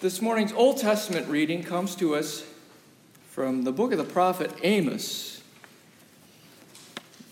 This morning's Old Testament reading comes to us from the book of the prophet Amos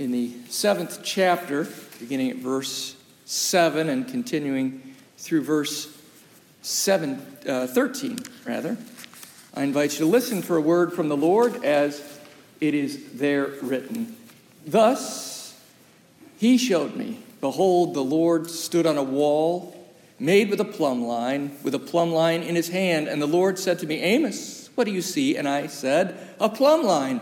in the seventh chapter, beginning at verse 7 and continuing through verse 7, uh, 13, rather. I invite you to listen for a word from the Lord as it is there written. Thus he showed me, behold, the Lord stood on a wall made with a plumb line, with a plumb line in his hand. And the Lord said to me, Amos, what do you see? And I said, A plumb line.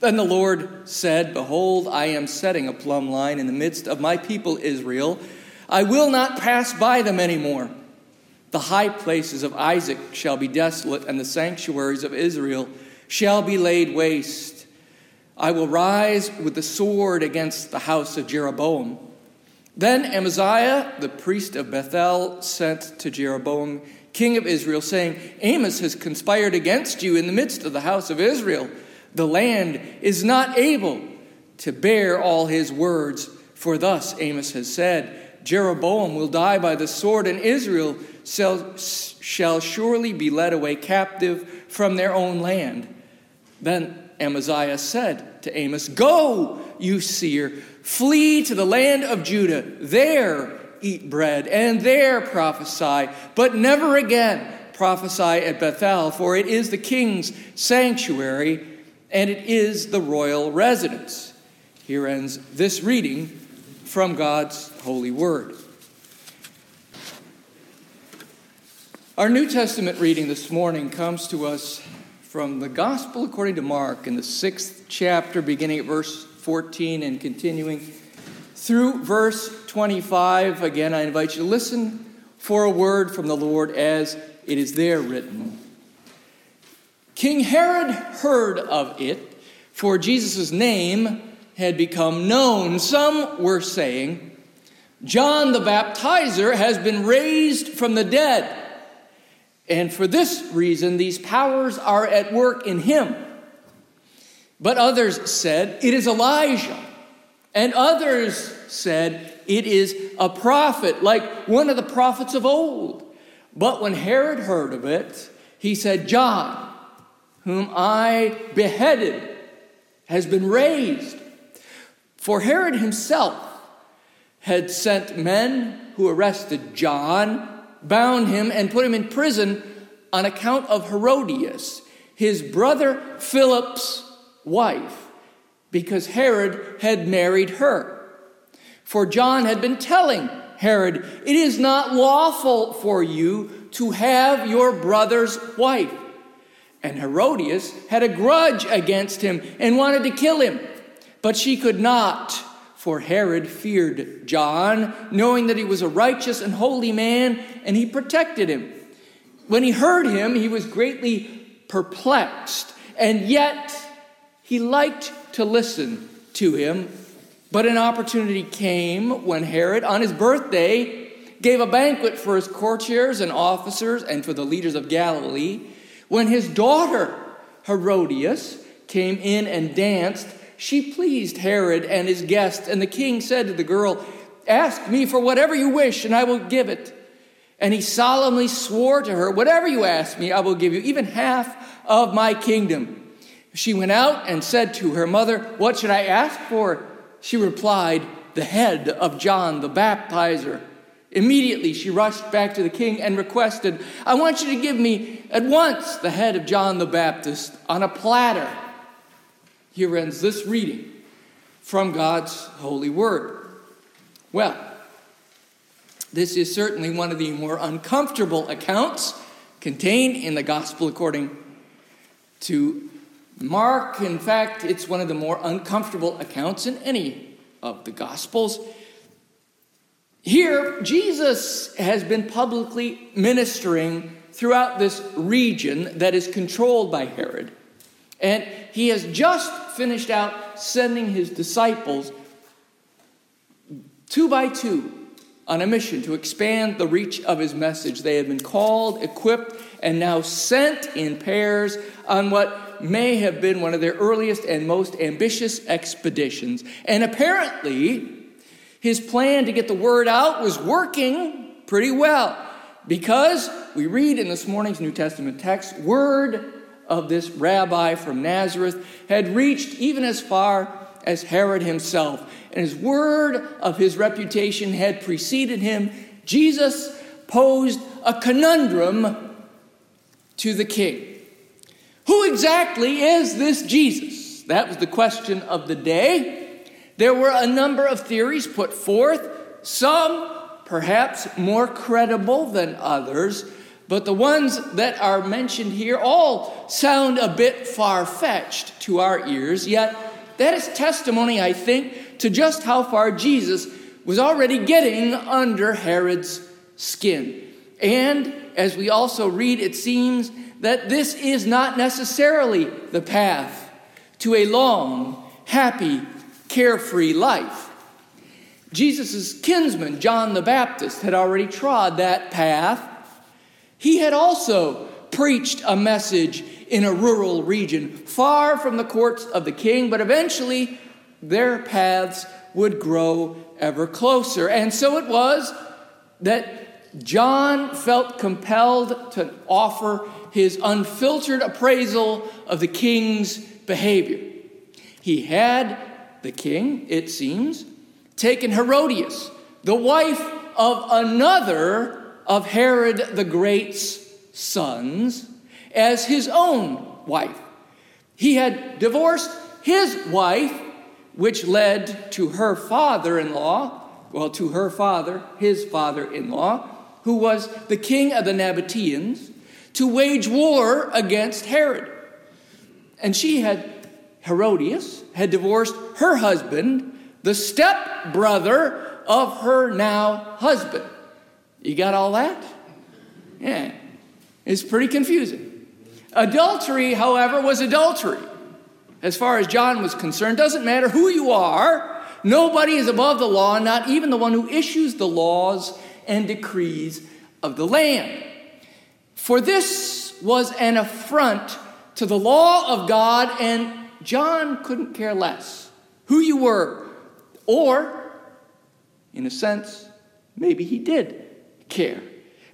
Then the Lord said, Behold, I am setting a plumb line in the midst of my people Israel. I will not pass by them anymore. The high places of Isaac shall be desolate, and the sanctuaries of Israel shall be laid waste. I will rise with the sword against the house of Jeroboam then Amaziah, the priest of Bethel, sent to Jeroboam, king of Israel, saying, Amos has conspired against you in the midst of the house of Israel. The land is not able to bear all his words. For thus Amos has said, Jeroboam will die by the sword, and Israel shall, shall surely be led away captive from their own land. Then Amaziah said to Amos, Go, you seer Flee to the land of Judah. There eat bread, and there prophesy, but never again prophesy at Bethel, for it is the king's sanctuary, and it is the royal residence. Here ends this reading from God's holy word. Our New Testament reading this morning comes to us from the Gospel according to Mark in the sixth chapter, beginning at verse 14 and continuing through verse 25. Again, I invite you to listen for a word from the Lord as it is there written. King Herod heard of it, for Jesus' name had become known. Some were saying, John the Baptizer has been raised from the dead. And for this reason, these powers are at work in him. But others said, It is Elijah. And others said, It is a prophet, like one of the prophets of old. But when Herod heard of it, he said, John, whom I beheaded, has been raised. For Herod himself had sent men who arrested John, bound him, and put him in prison on account of Herodias, his brother Philip's wife because Herod had married her. For John had been telling Herod, It is not lawful for you to have your brother's wife. And Herodias had a grudge against him and wanted to kill him. But she could not, for Herod feared John, knowing that he was a righteous and holy man, and he protected him. When he heard him, he was greatly perplexed, and yet he liked to listen to him, but an opportunity came when Herod, on his birthday, gave a banquet for his courtiers and officers and for the leaders of Galilee. When his daughter, Herodias, came in and danced, she pleased Herod and his guests, and the king said to the girl, Ask me for whatever you wish, and I will give it. And he solemnly swore to her, Whatever you ask me, I will give you, even half of my kingdom. She went out and said to her mother, What should I ask for? She replied, The head of John the Baptizer. Immediately she rushed back to the king and requested, I want you to give me at once the head of John the Baptist on a platter. Here ends this reading from God's holy word. Well, this is certainly one of the more uncomfortable accounts contained in the gospel according to Mark, in fact, it's one of the more uncomfortable accounts in any of the Gospels. Here, Jesus has been publicly ministering throughout this region that is controlled by Herod. And he has just finished out sending his disciples two by two on a mission to expand the reach of his message. They have been called, equipped, and now sent in pairs on what may have been one of their earliest and most ambitious expeditions. And apparently, his plan to get the word out was working pretty well. Because we read in this morning's New Testament text, word of this rabbi from Nazareth had reached even as far as Herod himself, and his word of his reputation had preceded him. Jesus posed a conundrum to the king. Who exactly is this Jesus? That was the question of the day. There were a number of theories put forth, some perhaps more credible than others, but the ones that are mentioned here all sound a bit far fetched to our ears, yet that is testimony, I think, to just how far Jesus was already getting under Herod's skin. And as we also read, it seems that this is not necessarily the path to a long, happy, carefree life. Jesus' kinsman, John the Baptist, had already trod that path. He had also preached a message in a rural region, far from the courts of the king, but eventually their paths would grow ever closer. And so it was that John felt compelled to offer his unfiltered appraisal of the king's behavior. He had the king, it seems, taken Herodias, the wife of another of Herod the Great's sons, as his own wife. He had divorced his wife, which led to her father in law, well, to her father, his father in law, who was the king of the Nabateans, to wage war against Herod. And she had, Herodias, had divorced her husband, the step brother of her now husband. You got all that? Yeah. It's pretty confusing. Adultery, however, was adultery. As far as John was concerned, doesn't matter who you are, nobody is above the law, not even the one who issues the laws and decrees of the land. For this was an affront to the law of God, and John couldn't care less who you were, or, in a sense, maybe he did care.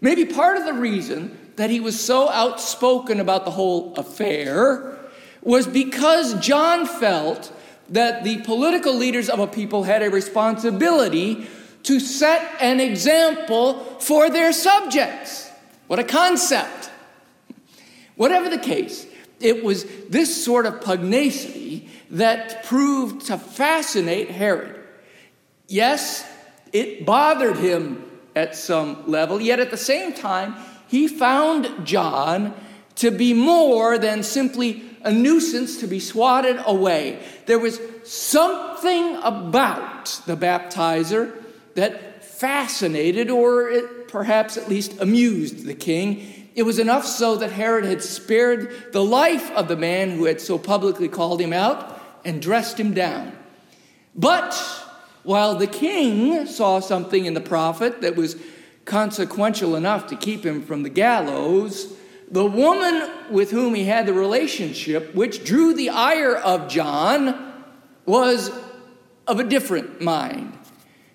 Maybe part of the reason that he was so outspoken about the whole affair was because John felt that the political leaders of a people had a responsibility to set an example for their subjects. What a concept! Whatever the case, it was this sort of pugnacity that proved to fascinate Herod. Yes, it bothered him at some level, yet at the same time, he found John to be more than simply a nuisance to be swatted away. There was something about the baptizer that fascinated or perhaps at least amused the king. It was enough so that Herod had spared the life of the man who had so publicly called him out and dressed him down. But while the king saw something in the prophet that was consequential enough to keep him from the gallows, the woman with whom he had the relationship, which drew the ire of John, was of a different mind.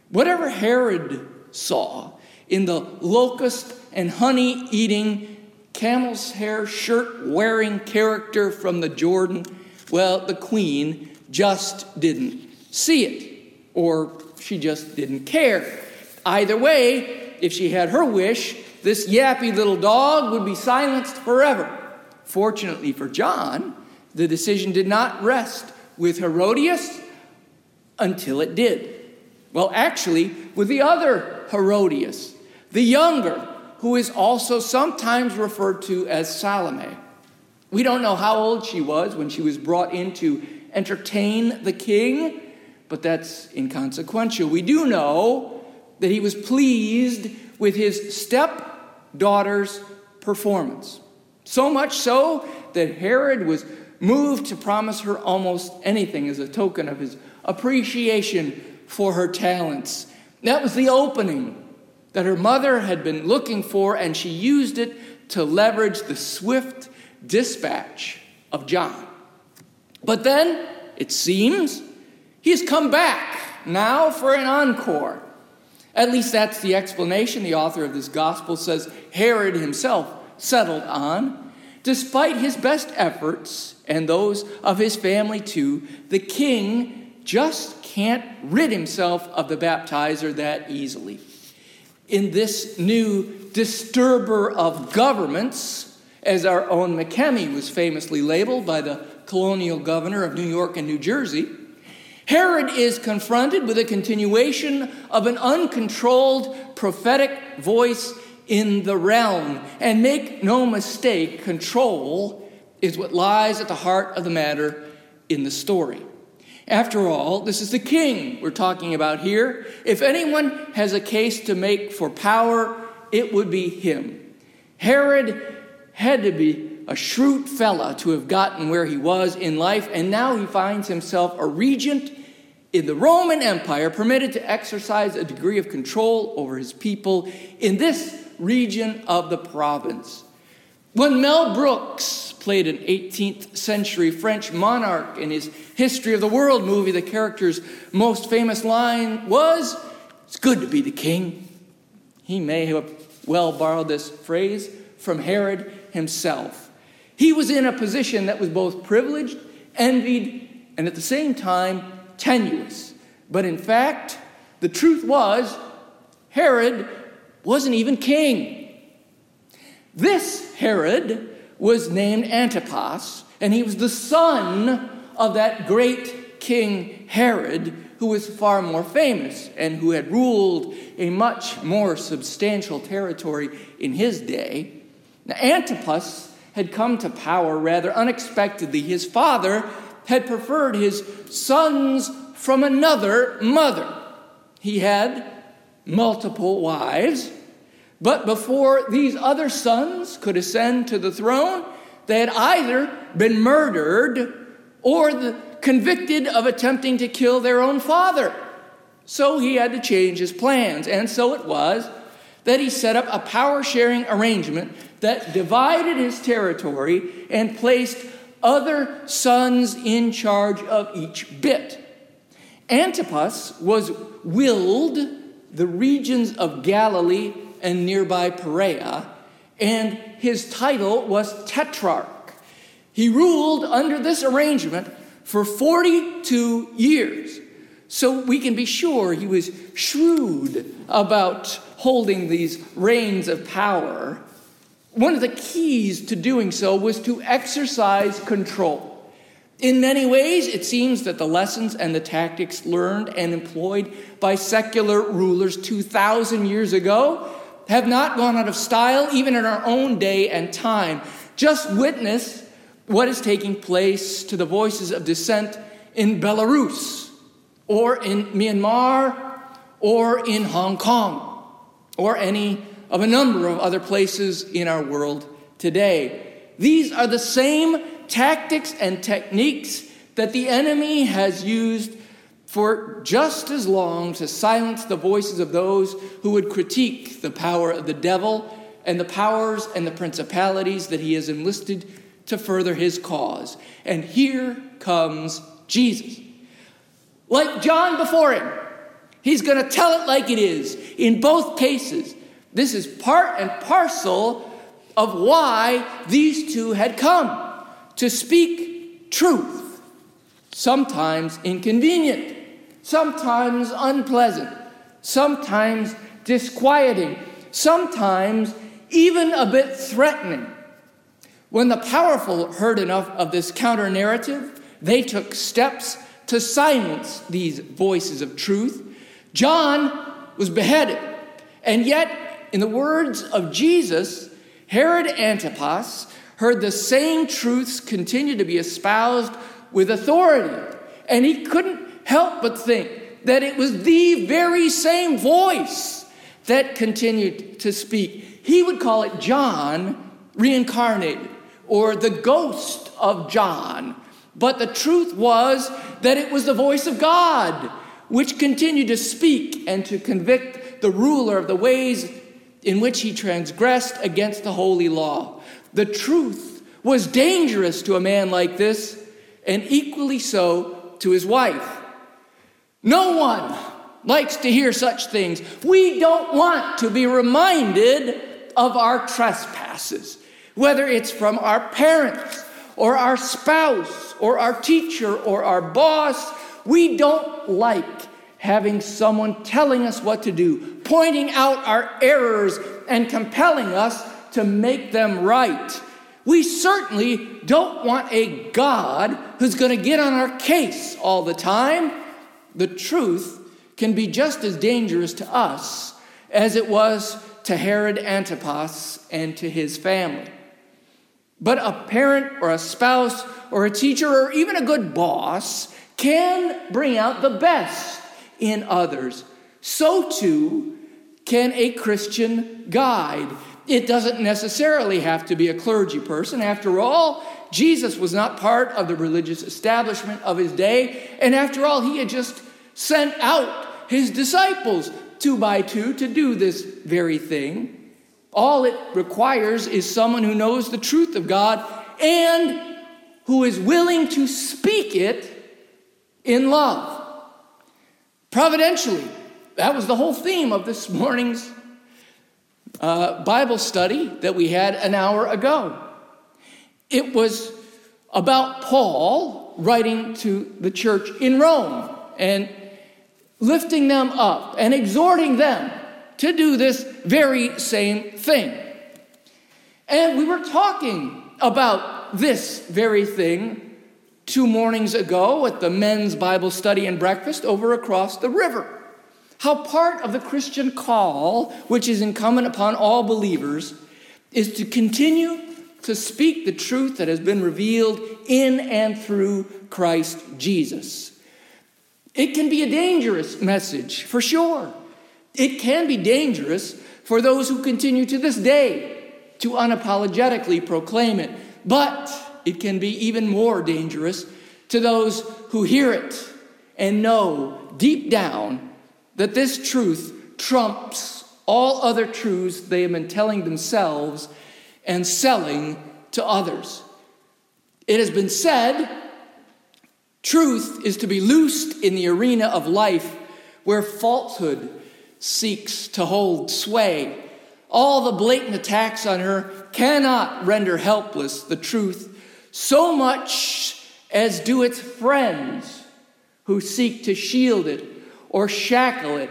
Whatever Herod saw in the locust and honey eating, camel's hair shirt wearing character from the Jordan, well, the queen just didn't see it, or she just didn't care. Either way, if she had her wish, this yappy little dog would be silenced forever. Fortunately for John, the decision did not rest with Herodias until it did. Well, actually, with the other Herodias, the younger, who is also sometimes referred to as Salome. We don't know how old she was when she was brought in to entertain the king, but that's inconsequential. We do know that he was pleased with his stepdaughter's performance. So much so that Herod was moved to promise her almost anything as a token of his appreciation for her talents. That was the opening that her mother had been looking for, and she used it to leverage the swift dispatch of John. But then, it seems, he's come back now for an encore. At least that's the explanation the author of this gospel says Herod himself settled on. Despite his best efforts and those of his family too, the king just can't rid himself of the baptizer that easily. In this new disturber of governments, as our own Makemie was famously labeled by the colonial governor of New York and New Jersey, Herod is confronted with a continuation of an uncontrolled prophetic voice in the realm. And make no mistake, control is what lies at the heart of the matter in the story. After all, this is the king we're talking about here. If anyone has a case to make for power, it would be him. Herod had to be a shrewd fella to have gotten where he was in life, and now he finds himself a regent in the Roman Empire, permitted to exercise a degree of control over his people in this region of the province. When Mel Brooks played an 18th century French monarch in his History of the World movie, the character's most famous line was, It's good to be the king. He may have well borrowed this phrase from Herod himself. He was in a position that was both privileged, envied, and at the same time tenuous. But in fact, the truth was, Herod wasn't even king. This Herod was named Antipas, and he was the son of that great king Herod, who was far more famous and who had ruled a much more substantial territory in his day. Now, Antipas had come to power rather unexpectedly. His father had preferred his sons from another mother. He had multiple wives, but before these other sons could ascend to the throne, they had either been murdered or the, convicted of attempting to kill their own father. So he had to change his plans, and so it was that he set up a power sharing arrangement that divided his territory and placed other sons in charge of each bit. Antipas was willed the regions of Galilee and nearby Perea, and his title was Tetrarch. He ruled under this arrangement for 42 years. So we can be sure he was shrewd about holding these reins of power one of the keys to doing so was to exercise control. In many ways, it seems that the lessons and the tactics learned and employed by secular rulers 2,000 years ago have not gone out of style even in our own day and time. Just witness what is taking place to the voices of dissent in Belarus, or in Myanmar, or in Hong Kong, or any of a number of other places in our world today. These are the same tactics and techniques that the enemy has used for just as long to silence the voices of those who would critique the power of the devil and the powers and the principalities that he has enlisted to further his cause. And here comes Jesus. Like John before him, he's going to tell it like it is. In both cases, this is part and parcel of why these two had come to speak truth, sometimes inconvenient, sometimes unpleasant, sometimes disquieting, sometimes even a bit threatening. When the powerful heard enough of this counter narrative, they took steps to silence these voices of truth. John was beheaded, and yet in the words of Jesus, Herod Antipas heard the same truths continue to be espoused with authority, and he couldn't help but think that it was the very same voice that continued to speak. He would call it John reincarnated or the ghost of John. But the truth was that it was the voice of God which continued to speak and to convict the ruler of the ways in which he transgressed against the holy law. The truth was dangerous to a man like this, and equally so to his wife. No one likes to hear such things. We don't want to be reminded of our trespasses, whether it's from our parents or our spouse or our teacher or our boss. We don't like having someone telling us what to do, pointing out our errors and compelling us to make them right. We certainly don't want a God who's going to get on our case all the time. The truth can be just as dangerous to us as it was to Herod Antipas and to his family. But a parent or a spouse or a teacher or even a good boss can bring out the best in others. So too can a Christian guide. It doesn't necessarily have to be a clergy person. After all, Jesus was not part of the religious establishment of his day. And after all, he had just sent out his disciples two by two to do this very thing. All it requires is someone who knows the truth of God and who is willing to speak it in love. Providentially, that was the whole theme of this morning's uh, Bible study that we had an hour ago. It was about Paul writing to the church in Rome and lifting them up and exhorting them to do this very same thing. And we were talking about this very thing two mornings ago at the men's Bible study and breakfast over across the river. How part of the Christian call, which is incumbent upon all believers, is to continue to speak the truth that has been revealed in and through Christ Jesus. It can be a dangerous message, for sure. It can be dangerous for those who continue to this day to unapologetically proclaim it, but it can be even more dangerous to those who hear it and know deep down that this truth trumps all other truths they have been telling themselves and selling to others. It has been said truth is to be loosed in the arena of life where falsehood seeks to hold sway. All the blatant attacks on her cannot render helpless the truth so much as do its friends who seek to shield it or shackle it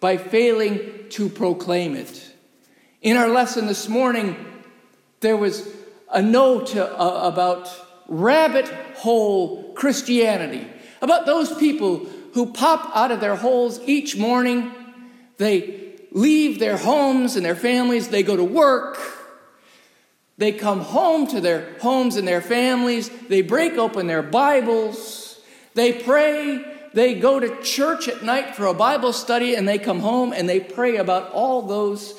by failing to proclaim it. In our lesson this morning, there was a note uh, about rabbit hole Christianity, about those people who pop out of their holes each morning. They leave their homes and their families, they go to work, they come home to their homes and their families, they break open their Bibles, they pray, they go to church at night for a Bible study, and they come home and they pray about all those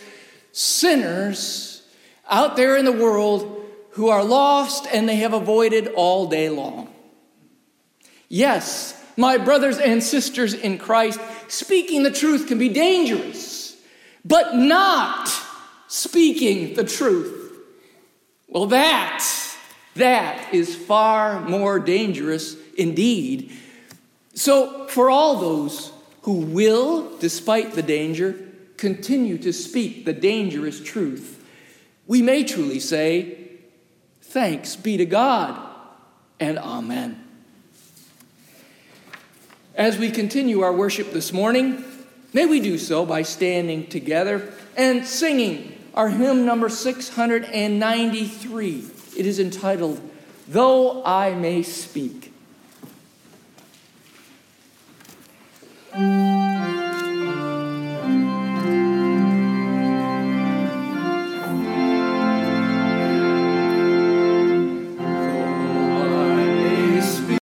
sinners out there in the world who are lost and they have avoided all day long. Yes, my brothers and sisters in Christ, speaking the truth can be dangerous, but not speaking the truth. Well, that, that is far more dangerous indeed. So, for all those who will, despite the danger, continue to speak the dangerous truth, we may truly say, Thanks be to God and Amen. As we continue our worship this morning, may we do so by standing together and singing our hymn number 693. It is entitled, Though I May Speak.